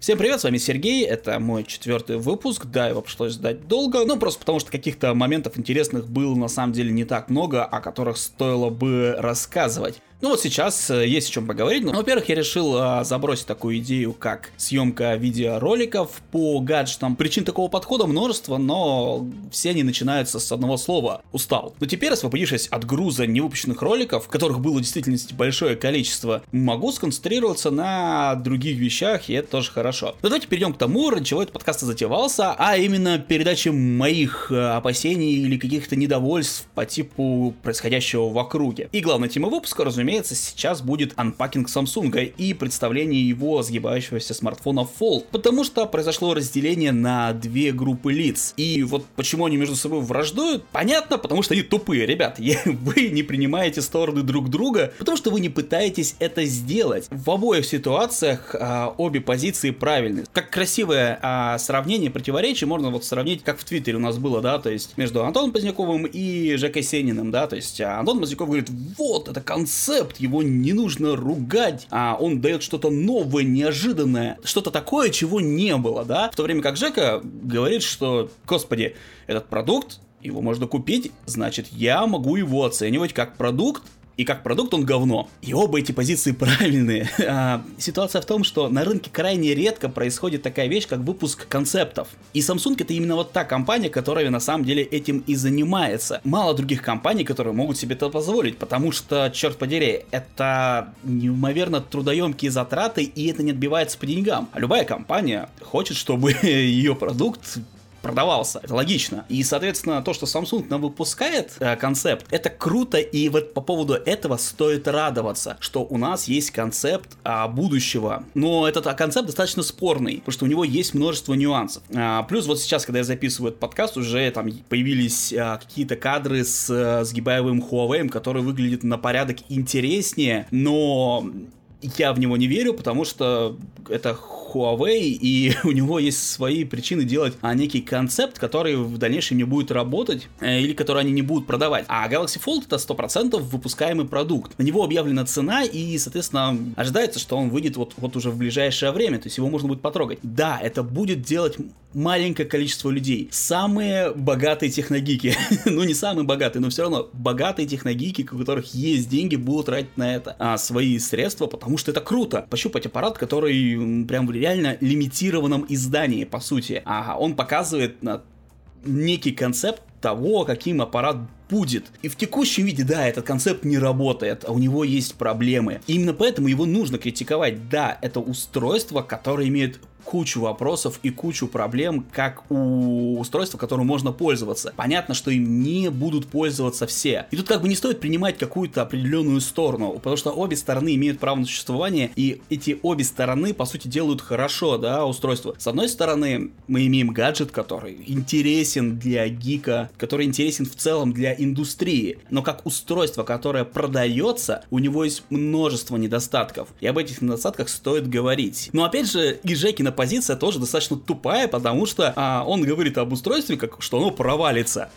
Всем привет, с вами Сергей, это мой четвертый выпуск, да, его пришлось ждать долго, ну просто потому что каких-то моментов интересных было на самом деле не так много, о которых стоило бы рассказывать. Ну вот сейчас э, есть о чем поговорить. Ну, во-первых, я решил а, забросить такую идею, как съемка видеороликов по гаджетам. Причин такого подхода множество, но все они начинаются с одного слова – устал. Но теперь, освободившись от груза невыпущенных роликов, которых было в действительности большое количество, могу сконцентрироваться на других вещах, и это тоже хорошо. Но давайте перейдем к тому, ради чего этот подкаст затевался, а именно передаче моих э, опасений или каких-то недовольств по типу происходящего в округе. И главная тема выпуска, разумеется, разумеется, сейчас будет анпакинг Samsung и представление его сгибающегося смартфона Fold, потому что произошло разделение на две группы лиц. И вот почему они между собой враждуют, понятно, потому что они тупые, ребят. Вы не принимаете стороны друг друга, потому что вы не пытаетесь это сделать. В обоих ситуациях а, обе позиции правильны. Как красивое а, сравнение, противоречие можно вот сравнить, как в Твиттере у нас было, да, то есть между Антоном Поздняковым и Жекой Сениным, да, то есть а, Антон Поздняков говорит, вот, это концепт, концепт, его не нужно ругать, а он дает что-то новое, неожиданное, что-то такое, чего не было, да? В то время как Жека говорит, что, господи, этот продукт, его можно купить, значит, я могу его оценивать как продукт, и как продукт он говно. И оба эти позиции правильные. А, ситуация в том, что на рынке крайне редко происходит такая вещь, как выпуск концептов. И Samsung это именно вот та компания, которая на самом деле этим и занимается. Мало других компаний, которые могут себе это позволить, потому что, черт подери, это неимоверно трудоемкие затраты, и это не отбивается по деньгам. А любая компания хочет, чтобы ее продукт продавался. Это логично. И, соответственно, то, что Samsung нам выпускает э, концепт, это круто, и вот по поводу этого стоит радоваться, что у нас есть концепт а, будущего. Но этот а, концепт достаточно спорный, потому что у него есть множество нюансов. А, плюс вот сейчас, когда я записываю этот подкаст, уже там появились а, какие-то кадры с а, сгибаемым Huawei, который выглядит на порядок интереснее, но я в него не верю, потому что это Huawei, и у него есть свои причины делать а, некий концепт, который в дальнейшем не будет работать, э, или который они не будут продавать. А Galaxy Fold это 100% выпускаемый продукт. На него объявлена цена, и, соответственно, ожидается, что он выйдет вот, вот уже в ближайшее время, то есть его можно будет потрогать. Да, это будет делать маленькое количество людей. Самые богатые техногики, ну не самые богатые, но все равно богатые техногики, у которых есть деньги, будут тратить на это а, свои средства, потому что это круто. Пощупать аппарат, который прям в реально лимитированном издании, по сути. А он показывает на некий концепт того, каким аппарат будет. И в текущем виде, да, этот концепт не работает, а у него есть проблемы. И именно поэтому его нужно критиковать. Да, это устройство, которое имеет кучу вопросов и кучу проблем, как у устройства, которым можно пользоваться. Понятно, что им не будут пользоваться все. И тут как бы не стоит принимать какую-то определенную сторону, потому что обе стороны имеют право на существование, и эти обе стороны, по сути, делают хорошо, да, устройство. С одной стороны, мы имеем гаджет, который интересен для гика, который интересен в целом для индустрии, но как устройство, которое продается, у него есть множество недостатков, и об этих недостатках стоит говорить. Но опять же, и Жекина позиция тоже достаточно тупая, потому что а, он говорит об устройстве, как, что оно провалится.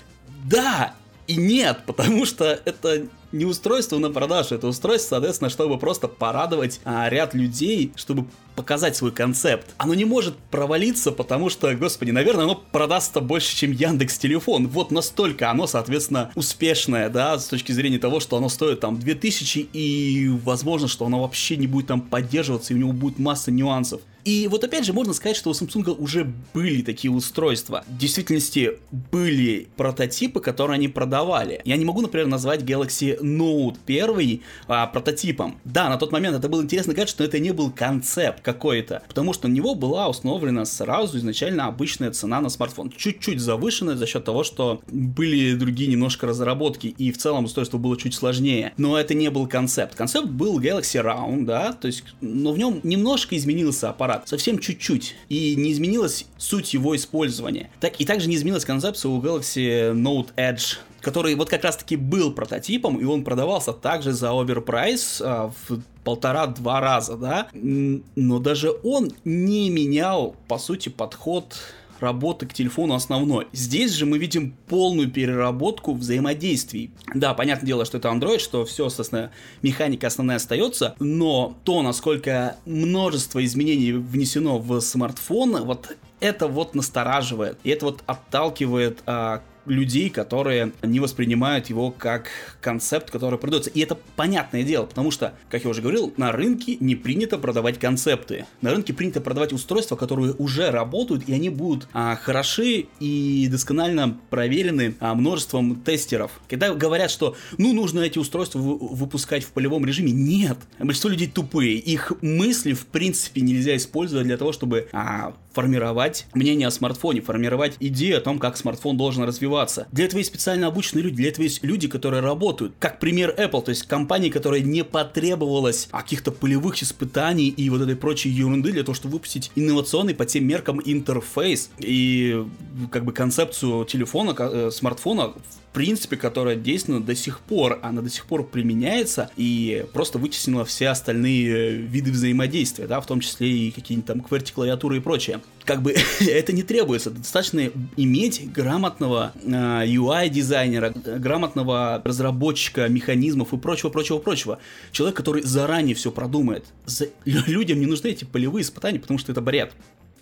Да и нет, потому что это не устройство на продажу, это устройство, соответственно, чтобы просто порадовать а, ряд людей, чтобы показать свой концепт. Оно не может провалиться, потому что, господи, наверное, оно продастся больше, чем Яндекс Телефон. Вот настолько оно, соответственно, успешное, да, с точки зрения того, что оно стоит там 2000 и возможно, что оно вообще не будет там поддерживаться и у него будет масса нюансов. И вот опять же можно сказать, что у Samsung уже были такие устройства. В действительности были прототипы, которые они продавали. Я не могу, например, назвать Galaxy Note 1 а, прототипом. Да, на тот момент это был интересный гаджет, но это не был концепт какой-то, потому что на него была установлена сразу изначально обычная цена на смартфон. Чуть-чуть завышенная за счет того, что были другие немножко разработки, и в целом устройство было чуть сложнее. Но это не был концепт. Концепт был Galaxy Round, да, то есть, но в нем немножко изменился аппарат аппарат, совсем чуть-чуть, и не изменилась суть его использования. Так, и также не изменилась концепция у Galaxy Note Edge, который вот как раз-таки был прототипом, и он продавался также за оверпрайс а, в полтора-два раза, да, но даже он не менял, по сути, подход работы к телефону основной. Здесь же мы видим полную переработку взаимодействий. Да, понятное дело, что это Android, что все, собственно, механика основная остается, но то, насколько множество изменений внесено в смартфон, вот это вот настораживает, и это вот отталкивает а, людей, которые не воспринимают его как концепт, который продается. И это понятное дело, потому что, как я уже говорил, на рынке не принято продавать концепты. На рынке принято продавать устройства, которые уже работают, и они будут а, хороши и досконально проверены а, множеством тестеров. Когда говорят, что ну нужно эти устройства выпускать в полевом режиме, нет. Большинство людей тупые. Их мысли в принципе нельзя использовать для того, чтобы а, формировать мнение о смартфоне, формировать идею о том, как смартфон должен развиваться. Для этого есть специально обученные люди, для этого есть люди, которые работают. Как пример Apple, то есть компании, которая не потребовалась каких-то полевых испытаний и вот этой прочей ерунды для того, чтобы выпустить инновационный по тем меркам интерфейс и как бы концепцию телефона, э, смартфона принципе, которая действенна до сих пор. Она до сих пор применяется и просто вытеснила все остальные э, виды взаимодействия, да, в том числе и какие-нибудь там QWERTY-клавиатуры и прочее. Как бы это не требуется. Достаточно иметь грамотного э, UI-дизайнера, грамотного разработчика механизмов и прочего, прочего, прочего. Человек, который заранее все продумает. За... Людям не нужны эти полевые испытания, потому что это бред.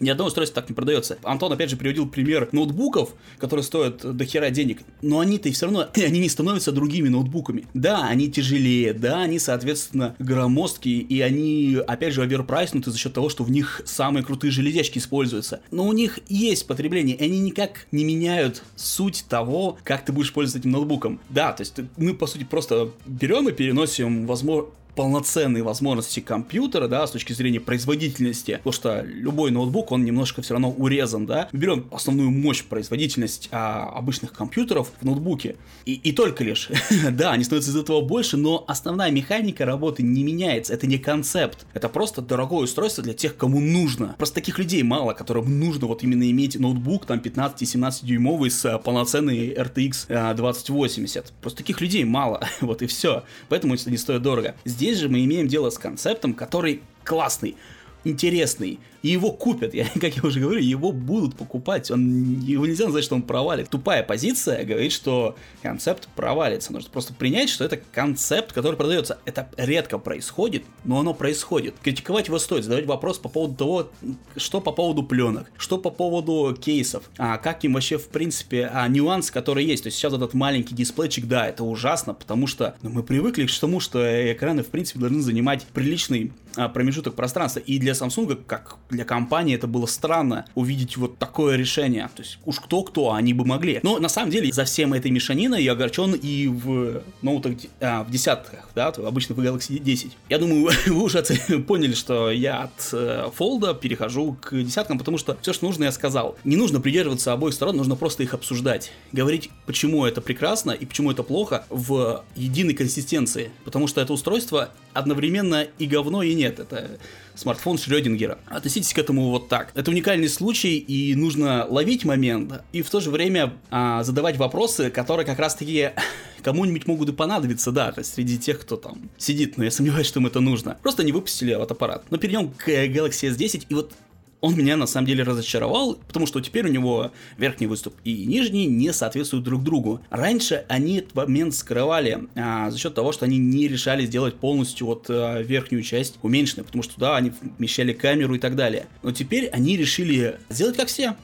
Ни одно устройство так не продается. Антон, опять же, приводил пример ноутбуков, которые стоят до хера денег, но они-то и все равно, они не становятся другими ноутбуками. Да, они тяжелее, да, они, соответственно, громоздкие, и они, опять же, оверпрайснуты за счет того, что в них самые крутые железячки используются. Но у них есть потребление, и они никак не меняют суть того, как ты будешь пользоваться этим ноутбуком. Да, то есть мы, по сути, просто берем и переносим, возможно, полноценные возможности компьютера, да, с точки зрения производительности, потому что любой ноутбук, он немножко все равно урезан, да, берем основную мощь, производительность а, обычных компьютеров в ноутбуке, и, и только лишь, да, они становятся из этого больше, но основная механика работы не меняется, это не концепт, это просто дорогое устройство для тех, кому нужно. Просто таких людей мало, которым нужно вот именно иметь ноутбук, там, 15-17 дюймовый с полноценной RTX 2080. Просто таких людей мало, вот и все. Поэтому это не стоит дорого. Здесь же мы имеем дело с концептом, который классный, интересный, и его купят. Я, как я уже говорю, его будут покупать. Он, его нельзя назвать, что он провалит. Тупая позиция говорит, что концепт провалится. Нужно просто принять, что это концепт, который продается. Это редко происходит, но оно происходит. Критиковать его стоит, задавать вопрос по поводу того, что по поводу пленок, что по поводу кейсов, а как им вообще, в принципе, а, нюанс, который есть. То есть сейчас этот маленький дисплейчик, да, это ужасно, потому что ну, мы привыкли к тому, что экраны, в принципе, должны занимать приличный а, промежуток пространства. И для Samsung, как для компании это было странно увидеть вот такое решение. То есть уж кто-кто, они бы могли. Но на самом деле за всем этой мешаниной я огорчен и в ноутах, а, в десятках, да, обычно в Galaxy 10. Я думаю, вы уже поняли, что я от э, фолда перехожу к десяткам, потому что все, что нужно, я сказал. Не нужно придерживаться обоих сторон, нужно просто их обсуждать. Говорить, почему это прекрасно и почему это плохо в единой консистенции. Потому что это устройство одновременно и говно, и нет. Это смартфон Шрёдингера. Относитесь к этому вот так. Это уникальный случай, и нужно ловить момент, и в то же время а, задавать вопросы, которые как раз-таки кому-нибудь могут и понадобиться, да, среди тех, кто там сидит, но я сомневаюсь, что им это нужно. Просто не выпустили вот аппарат. Но перейдем к Galaxy S10, и вот он меня на самом деле разочаровал, потому что теперь у него верхний выступ и нижний не соответствуют друг другу. Раньше они этот момент скрывали а, за счет того, что они не решали сделать полностью вот а, верхнюю часть уменьшенной, потому что туда они вмещали камеру и так далее. Но теперь они решили сделать как все.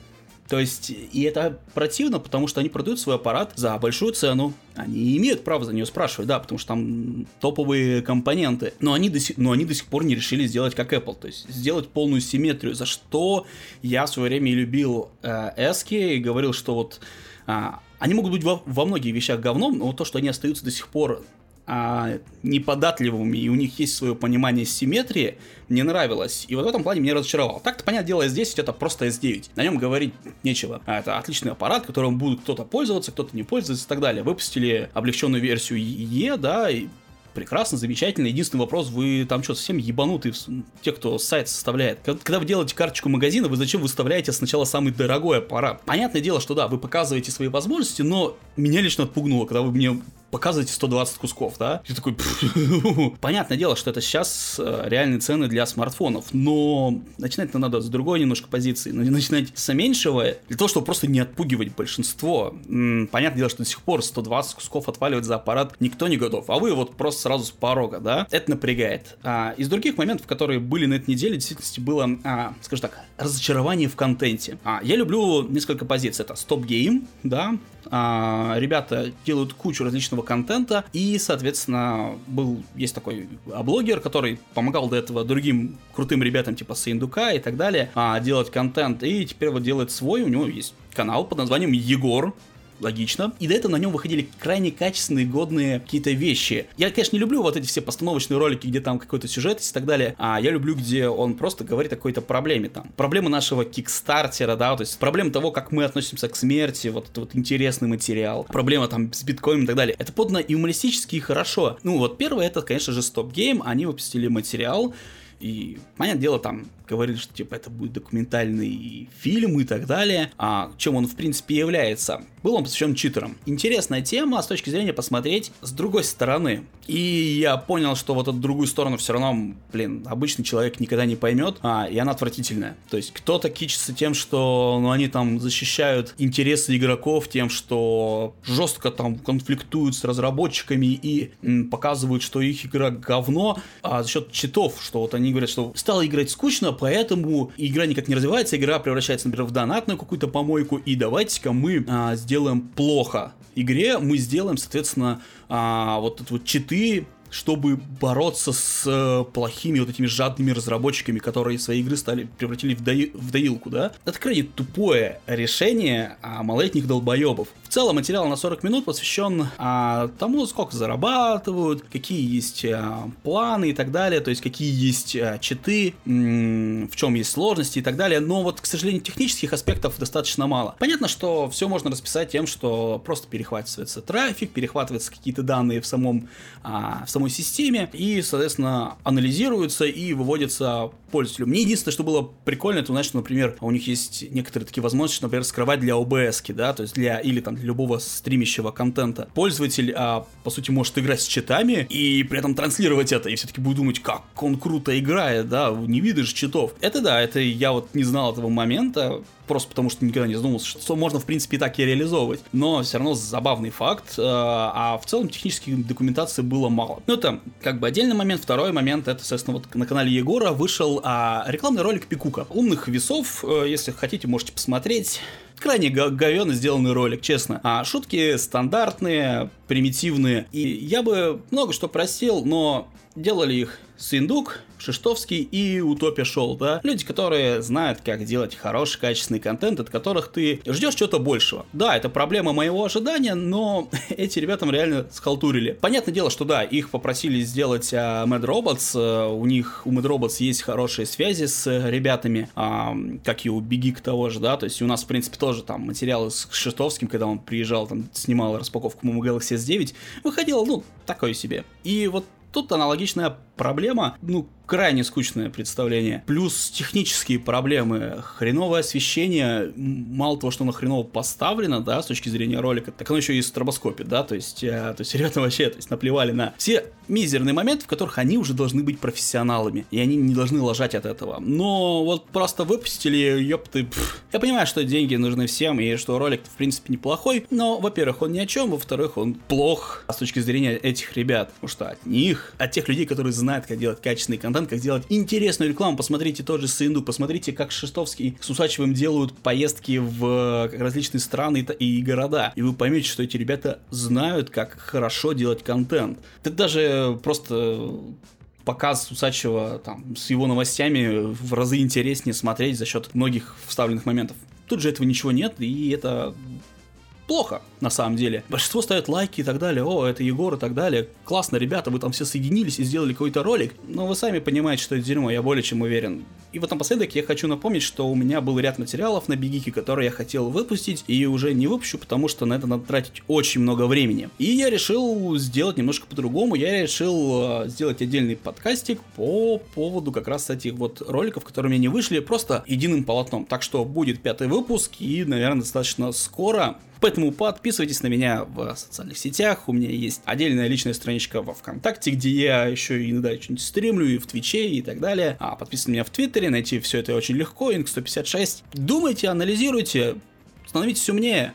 То есть, и это противно, потому что они продают свой аппарат за большую цену. Они имеют право за нее спрашивать, да, потому что там топовые компоненты. Но они до сих, но они до сих пор не решили сделать как Apple, то есть сделать полную симметрию, за что я в свое время и любил э, Эски и говорил, что вот э, они могут быть во, во многих вещах говном, но то, что они остаются до сих пор а, неподатливыми, и у них есть свое понимание симметрии, мне нравилось. И вот в этом плане меня разочаровал. Так-то, понятное дело, S10 это просто S9. На нем говорить нечего. А это отличный аппарат, которым будет кто-то пользоваться, кто-то не пользоваться и так далее. Выпустили облегченную версию E, да, и прекрасно, замечательно. Единственный вопрос, вы там что, совсем ебанутые, те, кто сайт составляет. Когда вы делаете карточку магазина, вы зачем выставляете сначала самый дорогой аппарат? Понятное дело, что да, вы показываете свои возможности, но меня лично отпугнуло, когда вы мне показывайте 120 кусков, да? Я такой, понятное дело, что это сейчас э, реальные цены для смартфонов, но начинать надо с другой немножко позиции, начинать с меньшего, для того, чтобы просто не отпугивать большинство. Понятное дело, что до сих пор 120 кусков отваливать за аппарат никто не готов, а вы вот просто сразу с порога, да? Это напрягает. А, из других моментов, которые были на этой неделе, в действительности было, а, скажем так, разочарование в контенте. А, я люблю несколько позиций. Это стоп-гейм, да, ребята делают кучу различного контента, и, соответственно, был, есть такой блогер, который помогал до этого другим крутым ребятам, типа Сыендука и так далее, а, делать контент, и теперь вот делает свой, у него есть канал под названием Егор, логично. И до этого на нем выходили крайне качественные, годные какие-то вещи. Я, конечно, не люблю вот эти все постановочные ролики, где там какой-то сюжет и так далее, а я люблю, где он просто говорит о какой-то проблеме там. Проблема нашего Kickstarter а, да, то есть проблема того, как мы относимся к смерти, вот это вот интересный материал, проблема там с биткоином и так далее. Это подано юмористически и хорошо. Ну вот первое, это, конечно же, StopGame, они выпустили материал, и, понятное дело, там говорили, что типа это будет документальный фильм и так далее, а чем он в принципе является. Был он посвящен читерам. Интересная тема с точки зрения посмотреть с другой стороны. И я понял, что вот эту другую сторону все равно, блин, обычный человек никогда не поймет, а, и она отвратительная. То есть кто-то кичится тем, что ну, они там защищают интересы игроков, тем, что жестко там конфликтуют с разработчиками и м, показывают, что их игра говно, а за счет читов, что вот они говорят, что стало играть скучно, поэтому игра никак не развивается, игра превращается, например, в донатную какую-то помойку, и давайте-ка мы а, сделаем плохо игре, мы сделаем, соответственно, а, вот тут вот читы чтобы бороться с э, плохими вот этими жадными разработчиками, которые свои игры стали превратили в, дои, в доилку, да? Это крайне тупое решение а, малолетних долбоебов. В целом материал на 40 минут посвящен а, тому, сколько зарабатывают, какие есть а, планы и так далее, то есть какие есть а, читы, м- в чем есть сложности и так далее, но вот, к сожалению, технических аспектов достаточно мало. Понятно, что все можно расписать тем, что просто перехватывается трафик, перехватываются какие-то данные в самом, а, в самой системе и, соответственно, анализируются и выводятся пользователю. Мне единственное, что было прикольно, это, значит, например, у них есть некоторые такие возможности, например, скрывать для OBS, да, то есть для, или там для любого стримящего контента. Пользователь, а, по сути, может играть с читами и при этом транслировать это, и все-таки будет думать, как он круто играет, да, не видишь читов. Это да, это я вот не знал этого момента, просто потому что никогда не задумывался, что можно, в принципе, и так и реализовывать. Но все равно забавный факт, э, а в целом технической документации было мало. Ну, это как бы отдельный момент. Второй момент, это, соответственно, вот на канале Егора вышел а, рекламный ролик Пикука. Умных весов, э, если хотите, можете посмотреть крайне говенно сделанный ролик, честно. А шутки стандартные, примитивные. И я бы много что просил, но делали их Синдук, Шиштовский и Утопия Шоу, да? Люди, которые знают, как делать хороший, качественный контент, от которых ты ждешь чего-то большего. Да, это проблема моего ожидания, но эти ребятам реально схалтурили. Понятное дело, что да, их попросили сделать а, Mad Robots, а, у них, у Mad Robots есть хорошие связи с ребятами, а, как и у Бигик того же, да, то есть у нас, в принципе, тоже там материалы с Шиштовским, когда он приезжал, там, снимал распаковку Momo Galaxy S9, выходило, ну, такое себе. И вот Тут аналогичная проблема, ну, крайне скучное представление. Плюс технические проблемы, хреновое освещение, мало того, что оно хреново поставлено, да, с точки зрения ролика, так оно еще и стробоскопит, да, то есть, э, то есть ребята вообще, то есть наплевали на все мизерные моменты, в которых они уже должны быть профессионалами, и они не должны ложать от этого. Но вот просто выпустили, ёпты, пф. я понимаю, что деньги нужны всем, и что ролик в принципе неплохой, но, во-первых, он ни о чем, во-вторых, он плох с точки зрения этих ребят, потому что от них, от тех людей, которые знают, как делать качественный контент, как сделать интересную рекламу. Посмотрите тот же Сынду, посмотрите, как Шестовский с Усачевым делают поездки в различные страны и города. И вы поймете, что эти ребята знают, как хорошо делать контент. Это даже просто показ Усачева там, с его новостями в разы интереснее смотреть за счет многих вставленных моментов. Тут же этого ничего нет, и это плохо, на самом деле. Большинство ставят лайки и так далее, о, это Егор и так далее. Классно, ребята, вы там все соединились и сделали какой-то ролик. Но вы сами понимаете, что это дерьмо, я более чем уверен. И вот напоследок я хочу напомнить, что у меня был ряд материалов на Бигике, которые я хотел выпустить, и уже не выпущу, потому что на это надо тратить очень много времени. И я решил сделать немножко по-другому, я решил э, сделать отдельный подкастик по поводу как раз этих вот роликов, которые мне не вышли, просто единым полотном. Так что будет пятый выпуск, и, наверное, достаточно скоро Поэтому подписывайтесь на меня в социальных сетях. У меня есть отдельная личная страничка во ВКонтакте, где я еще иногда что-нибудь стримлю, и в Твиче, и так далее. А подписывайтесь на меня в Твиттере, найти все это очень легко, Инк156. Думайте, анализируйте, становитесь умнее.